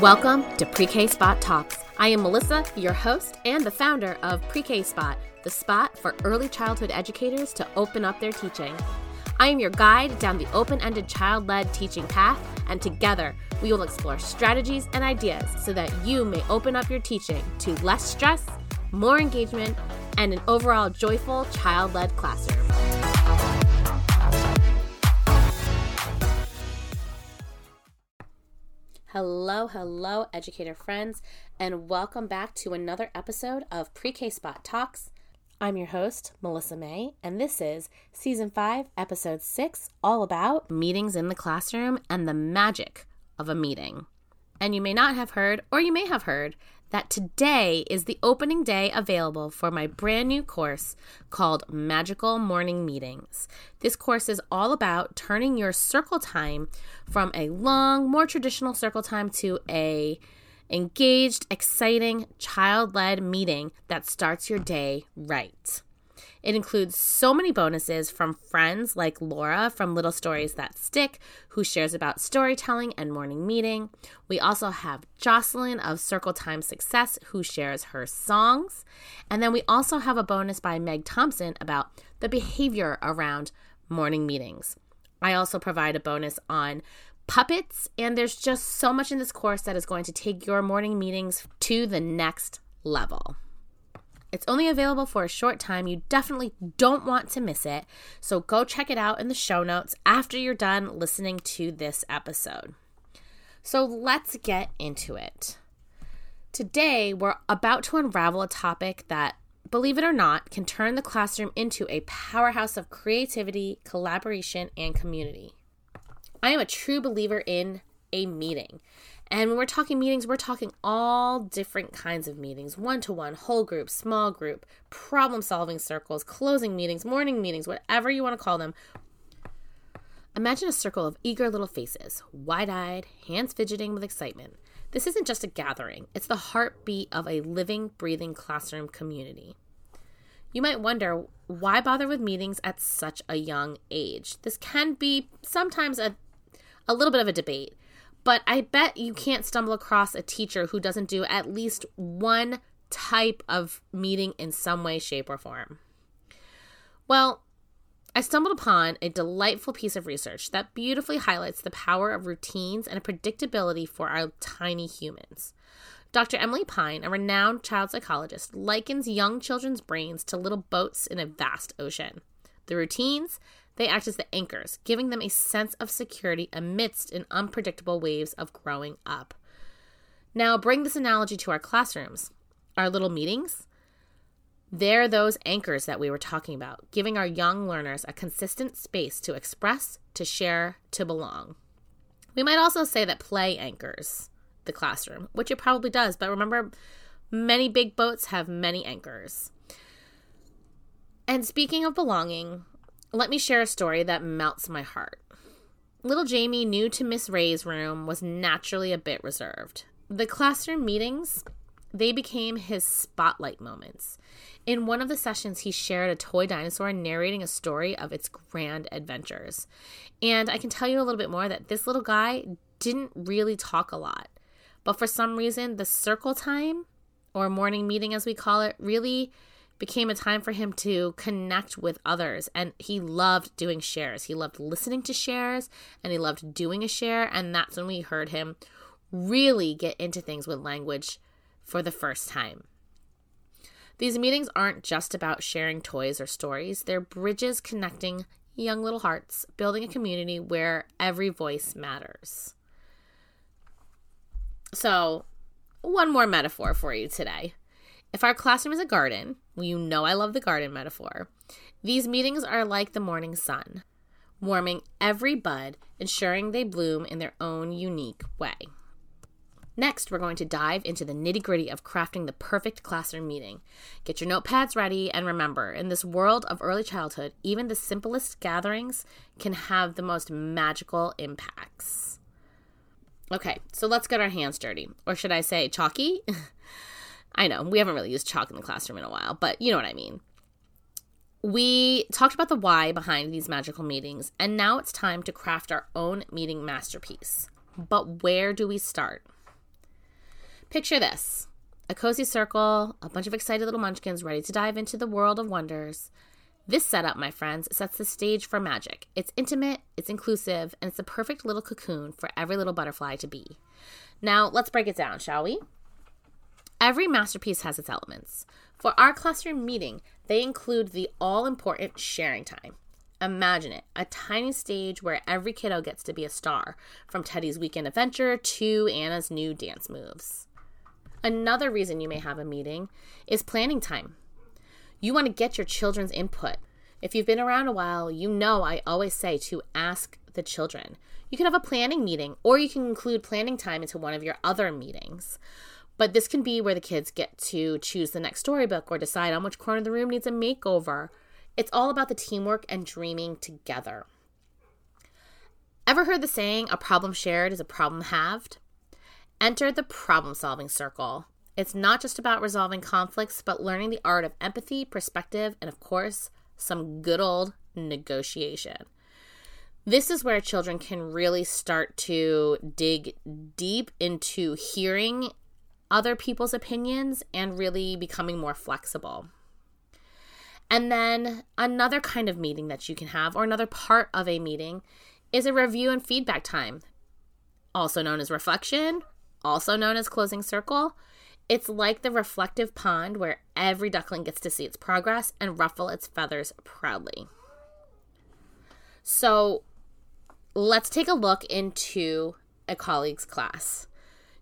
Welcome to Pre K Spot Talks. I am Melysa, your host and the founder of Pre K Spot, the spot for early childhood educators to open up their teaching. I am your guide down the open ended child led teaching path, and together we will explore strategies and ideas so that you may open up your teaching to less stress, more engagement, and an overall joyful child led classroom. Hello, hello, educator friends, and welcome back to another episode of Pre K Spot Talks. I'm your host, Melysa Mei, and this is Season 5, Episode 6, all about meetings in the classroom and the magic of a meeting. And you may not have heard, or you may have heard, that today is the opening day available for my brand new course called Magical Morning Meetings. This course is all about turning your circle time from a long, more traditional circle time to a engaged, exciting, child-led meeting that starts your day right. It includes so many bonuses from friends like Laura from Little Stories That Stick, who shares about storytelling and morning meeting. We also have Jocelyn of Circle Time Success, who shares her songs. And then we also have a bonus by Meg Thompson about the behavior around morning meetings. I also provide a bonus on puppets, and there's just so much in this course that is going to take your morning meetings to the next level. It's only available for a short time. You definitely don't want to miss it. So go check it out in the show notes after you're done listening to this episode. So let's get into it. Today, we're about to unravel a topic that, believe it or not, can turn the classroom into a powerhouse of creativity, collaboration, and community. I am a true believer in a meeting. And when we're talking meetings, we're talking all different kinds of meetings one to one, whole group, small group, problem solving circles, closing meetings, morning meetings, whatever you want to call them. Imagine a circle of eager little faces, wide eyed, hands fidgeting with excitement. This isn't just a gathering, it's the heartbeat of a living, breathing classroom community. You might wonder why bother with meetings at such a young age? This can be sometimes a, a little bit of a debate. But I bet you can't stumble across a teacher who doesn't do at least one type of meeting in some way, shape, or form. Well, I stumbled upon a delightful piece of research that beautifully highlights the power of routines and predictability for our tiny humans. Dr. Emily Pine, a renowned child psychologist, likens young children's brains to little boats in a vast ocean. The routines they act as the anchors, giving them a sense of security amidst an unpredictable waves of growing up. Now, bring this analogy to our classrooms, our little meetings. They're those anchors that we were talking about, giving our young learners a consistent space to express, to share, to belong. We might also say that play anchors the classroom, which it probably does, but remember, many big boats have many anchors. And speaking of belonging, let me share a story that melts my heart. Little Jamie, new to Miss Ray's room, was naturally a bit reserved. The classroom meetings, they became his spotlight moments. In one of the sessions, he shared a toy dinosaur narrating a story of its grand adventures. And I can tell you a little bit more that this little guy didn't really talk a lot. But for some reason, the circle time, or morning meeting as we call it, really became a time for him to connect with others. And he loved doing shares. He loved listening to shares and he loved doing a share. And that's when we heard him really get into things with language for the first time. These meetings aren't just about sharing toys or stories, they're bridges connecting young little hearts, building a community where every voice matters. So, one more metaphor for you today. If our classroom is a garden, well, you know I love the garden metaphor, these meetings are like the morning sun, warming every bud, ensuring they bloom in their own unique way. Next, we're going to dive into the nitty gritty of crafting the perfect classroom meeting. Get your notepads ready, and remember, in this world of early childhood, even the simplest gatherings can have the most magical impacts. Okay, so let's get our hands dirty. Or should I say chalky? I know we haven't really used chalk in the classroom in a while, but you know what I mean. we talked about the why behind these magical meetings, and now it's time to craft our own meeting masterpiece. But where do we start? Picture this a cozy circle, a bunch of excited little munchkins ready to dive into the world of wonders. This setup, my friends, sets the stage for magic. It's intimate, it's inclusive, and it's the perfect little cocoon for every little butterfly to be. Now, let's break it down, shall we? Every masterpiece has its elements. For our classroom meeting, they include the all important sharing time. Imagine it a tiny stage where every kiddo gets to be a star, from Teddy's weekend adventure to Anna's new dance moves. Another reason you may have a meeting is planning time. You want to get your children's input. If you've been around a while, you know I always say to ask the children. You can have a planning meeting, or you can include planning time into one of your other meetings. But this can be where the kids get to choose the next storybook or decide on which corner of the room needs a makeover. It's all about the teamwork and dreaming together. Ever heard the saying, a problem shared is a problem halved? Enter the problem solving circle. It's not just about resolving conflicts, but learning the art of empathy, perspective, and of course, some good old negotiation. This is where children can really start to dig deep into hearing other people's opinions and really becoming more flexible. And then another kind of meeting that you can have, or another part of a meeting, is a review and feedback time, also known as reflection, also known as closing circle. It's like the reflective pond where every duckling gets to see its progress and ruffle its feathers proudly. So let's take a look into a colleague's class.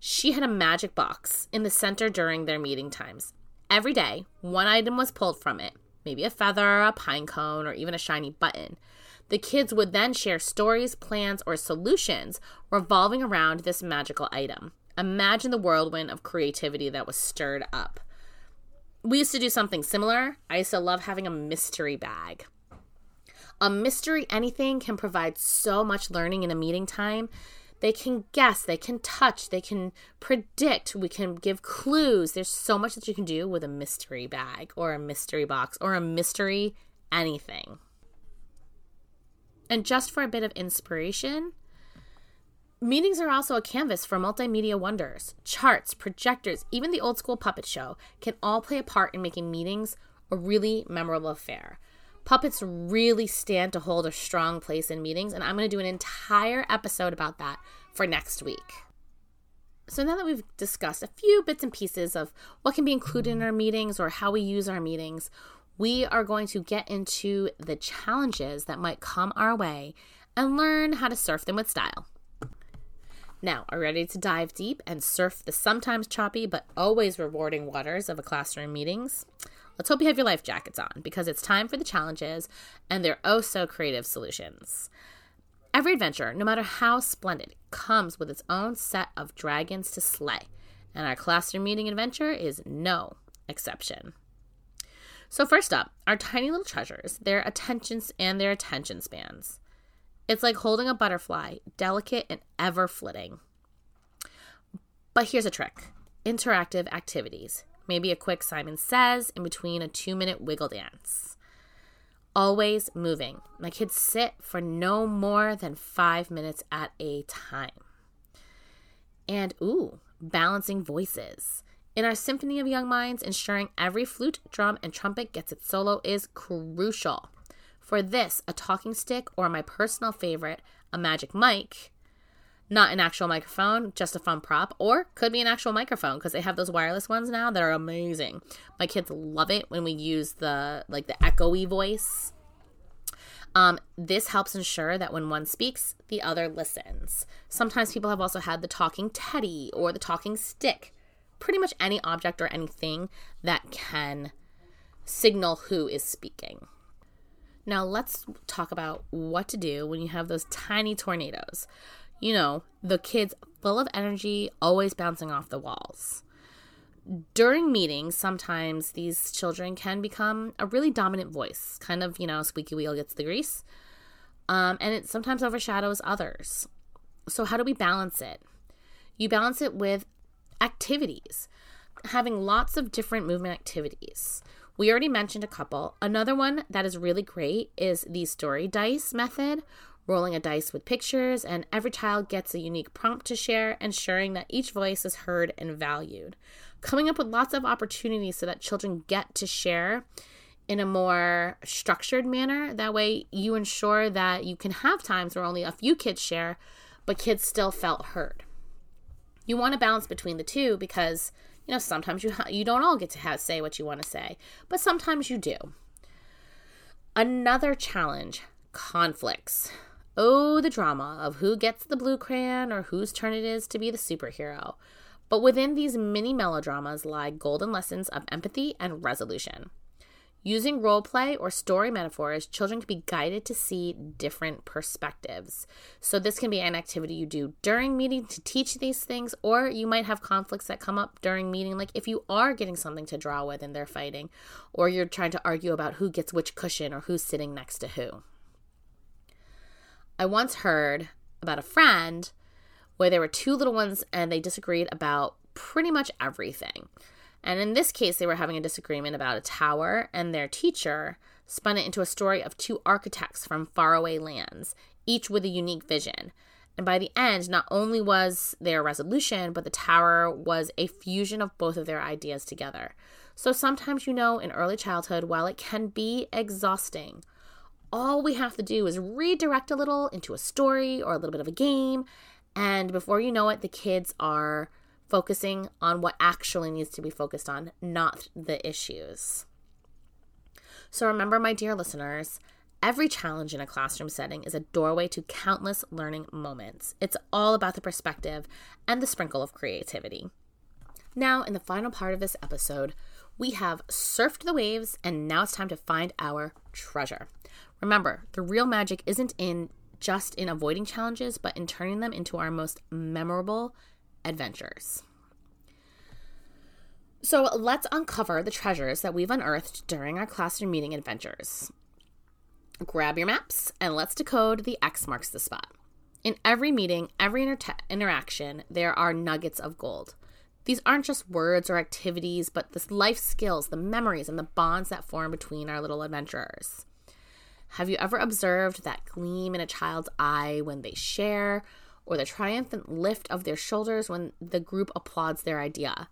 She had a magic box in the center during their meeting times. Every day, one item was pulled from it maybe a feather, a pine cone, or even a shiny button. The kids would then share stories, plans, or solutions revolving around this magical item. Imagine the whirlwind of creativity that was stirred up. We used to do something similar. I used to love having a mystery bag. A mystery anything can provide so much learning in a meeting time they can guess, they can touch, they can predict, we can give clues. There's so much that you can do with a mystery bag or a mystery box or a mystery anything. And just for a bit of inspiration, meetings are also a canvas for multimedia wonders. Charts, projectors, even the old school puppet show can all play a part in making meetings a really memorable affair. Puppets really stand to hold a strong place in meetings, and I'm going to do an entire episode about that for next week. So, now that we've discussed a few bits and pieces of what can be included in our meetings or how we use our meetings, we are going to get into the challenges that might come our way and learn how to surf them with style. Now, are ready to dive deep and surf the sometimes choppy but always rewarding waters of a classroom meetings? Let's hope you have your life jackets on because it's time for the challenges and their oh so creative solutions. Every adventure, no matter how splendid, comes with its own set of dragons to slay, and our classroom meeting adventure is no exception. So, first up, our tiny little treasures, their attentions and their attention spans. It's like holding a butterfly, delicate and ever flitting. But here's a trick interactive activities. Maybe a quick Simon Says in between a two minute wiggle dance. Always moving. My kids sit for no more than five minutes at a time. And ooh, balancing voices. In our Symphony of Young Minds, ensuring every flute, drum, and trumpet gets its solo is crucial. For this, a talking stick, or my personal favorite, a magic mic, not an actual microphone, just a fun prop, or could be an actual microphone because they have those wireless ones now that are amazing. My kids love it when we use the like the echoey voice. Um, this helps ensure that when one speaks, the other listens. Sometimes people have also had the talking teddy or the talking stick. Pretty much any object or anything that can signal who is speaking. Now, let's talk about what to do when you have those tiny tornadoes you know, the kids full of energy, always bouncing off the walls. During meetings, sometimes these children can become a really dominant voice, kind of, you know, squeaky wheel gets the grease. Um, and it sometimes overshadows others. So, how do we balance it? You balance it with activities, having lots of different movement activities. We already mentioned a couple. Another one that is really great is the story dice method, rolling a dice with pictures, and every child gets a unique prompt to share, ensuring that each voice is heard and valued. Coming up with lots of opportunities so that children get to share in a more structured manner. That way, you ensure that you can have times where only a few kids share, but kids still felt heard. You want to balance between the two because you know sometimes you ha- you don't all get to have say what you want to say, but sometimes you do. Another challenge: conflicts. Oh, the drama of who gets the blue crayon or whose turn it is to be the superhero. But within these mini melodramas lie golden lessons of empathy and resolution. Using role play or story metaphors, children can be guided to see different perspectives. So, this can be an activity you do during meeting to teach these things, or you might have conflicts that come up during meeting, like if you are getting something to draw with and they're fighting, or you're trying to argue about who gets which cushion or who's sitting next to who. I once heard about a friend where there were two little ones and they disagreed about pretty much everything. And in this case, they were having a disagreement about a tower, and their teacher spun it into a story of two architects from faraway lands, each with a unique vision. And by the end, not only was there resolution, but the tower was a fusion of both of their ideas together. So sometimes, you know, in early childhood, while it can be exhausting, all we have to do is redirect a little into a story or a little bit of a game. And before you know it, the kids are focusing on what actually needs to be focused on, not the issues. So remember, my dear listeners, every challenge in a classroom setting is a doorway to countless learning moments. It's all about the perspective and the sprinkle of creativity. Now, in the final part of this episode, we have surfed the waves and now it's time to find our treasure. Remember, the real magic isn't in just in avoiding challenges, but in turning them into our most memorable adventures. So let's uncover the treasures that we've unearthed during our classroom meeting adventures. Grab your maps and let's decode the X marks the spot. In every meeting, every inter- interaction, there are nuggets of gold. These aren't just words or activities, but the life skills, the memories, and the bonds that form between our little adventurers. Have you ever observed that gleam in a child's eye when they share, or the triumphant lift of their shoulders when the group applauds their idea.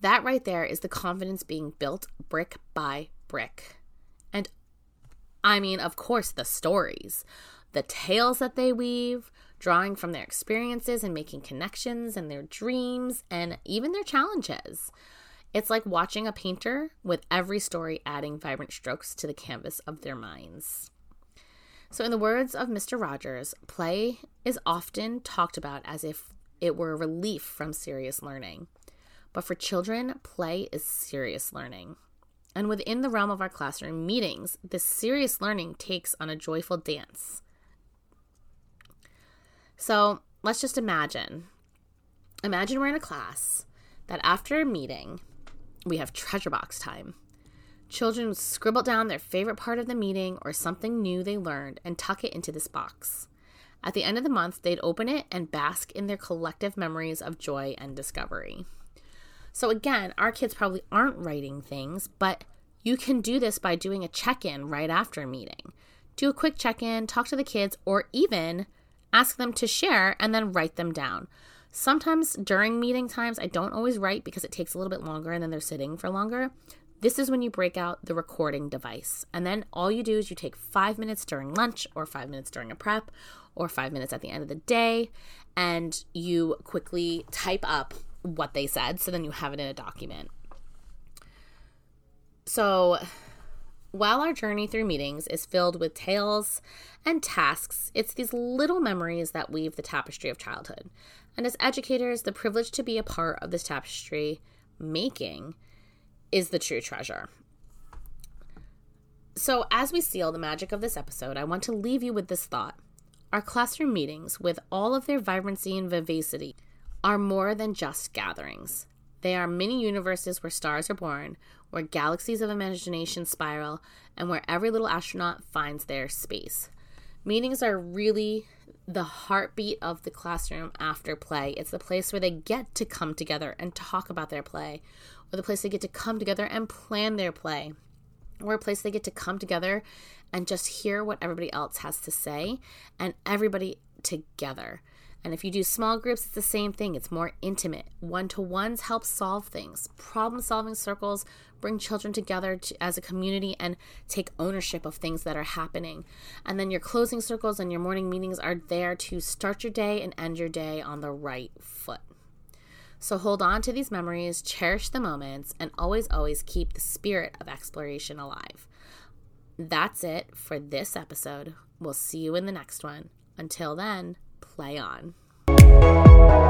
That right there is the confidence being built brick by brick. And I mean, of course, the stories, the tales that they weave, drawing from their experiences and making connections and their dreams and even their challenges. It's like watching a painter with every story adding vibrant strokes to the canvas of their minds. So, in the words of Mr. Rogers, play is often talked about as if it were a relief from serious learning. But for children, play is serious learning. And within the realm of our classroom meetings, this serious learning takes on a joyful dance. So let's just imagine. Imagine we're in a class that after a meeting, we have treasure box time. Children scribble down their favorite part of the meeting or something new they learned and tuck it into this box. At the end of the month, they'd open it and bask in their collective memories of joy and discovery. So, again, our kids probably aren't writing things, but you can do this by doing a check in right after a meeting. Do a quick check in, talk to the kids, or even ask them to share and then write them down. Sometimes during meeting times, I don't always write because it takes a little bit longer and then they're sitting for longer. This is when you break out the recording device. And then all you do is you take five minutes during lunch, or five minutes during a prep, or five minutes at the end of the day, and you quickly type up what they said. So then you have it in a document. So while our journey through meetings is filled with tales and tasks, it's these little memories that weave the tapestry of childhood. And as educators, the privilege to be a part of this tapestry making is the true treasure. So, as we seal the magic of this episode, I want to leave you with this thought. Our classroom meetings, with all of their vibrancy and vivacity, are more than just gatherings. They are mini universes where stars are born, where galaxies of imagination spiral, and where every little astronaut finds their space. Meetings are really the heartbeat of the classroom after play. It's the place where they get to come together and talk about their play, or the place they get to come together and plan their play, or a place they get to come together and just hear what everybody else has to say and everybody together. And if you do small groups, it's the same thing. It's more intimate. One to ones help solve things. Problem solving circles bring children together to, as a community and take ownership of things that are happening. And then your closing circles and your morning meetings are there to start your day and end your day on the right foot. So hold on to these memories, cherish the moments, and always, always keep the spirit of exploration alive. That's it for this episode. We'll see you in the next one. Until then, play on.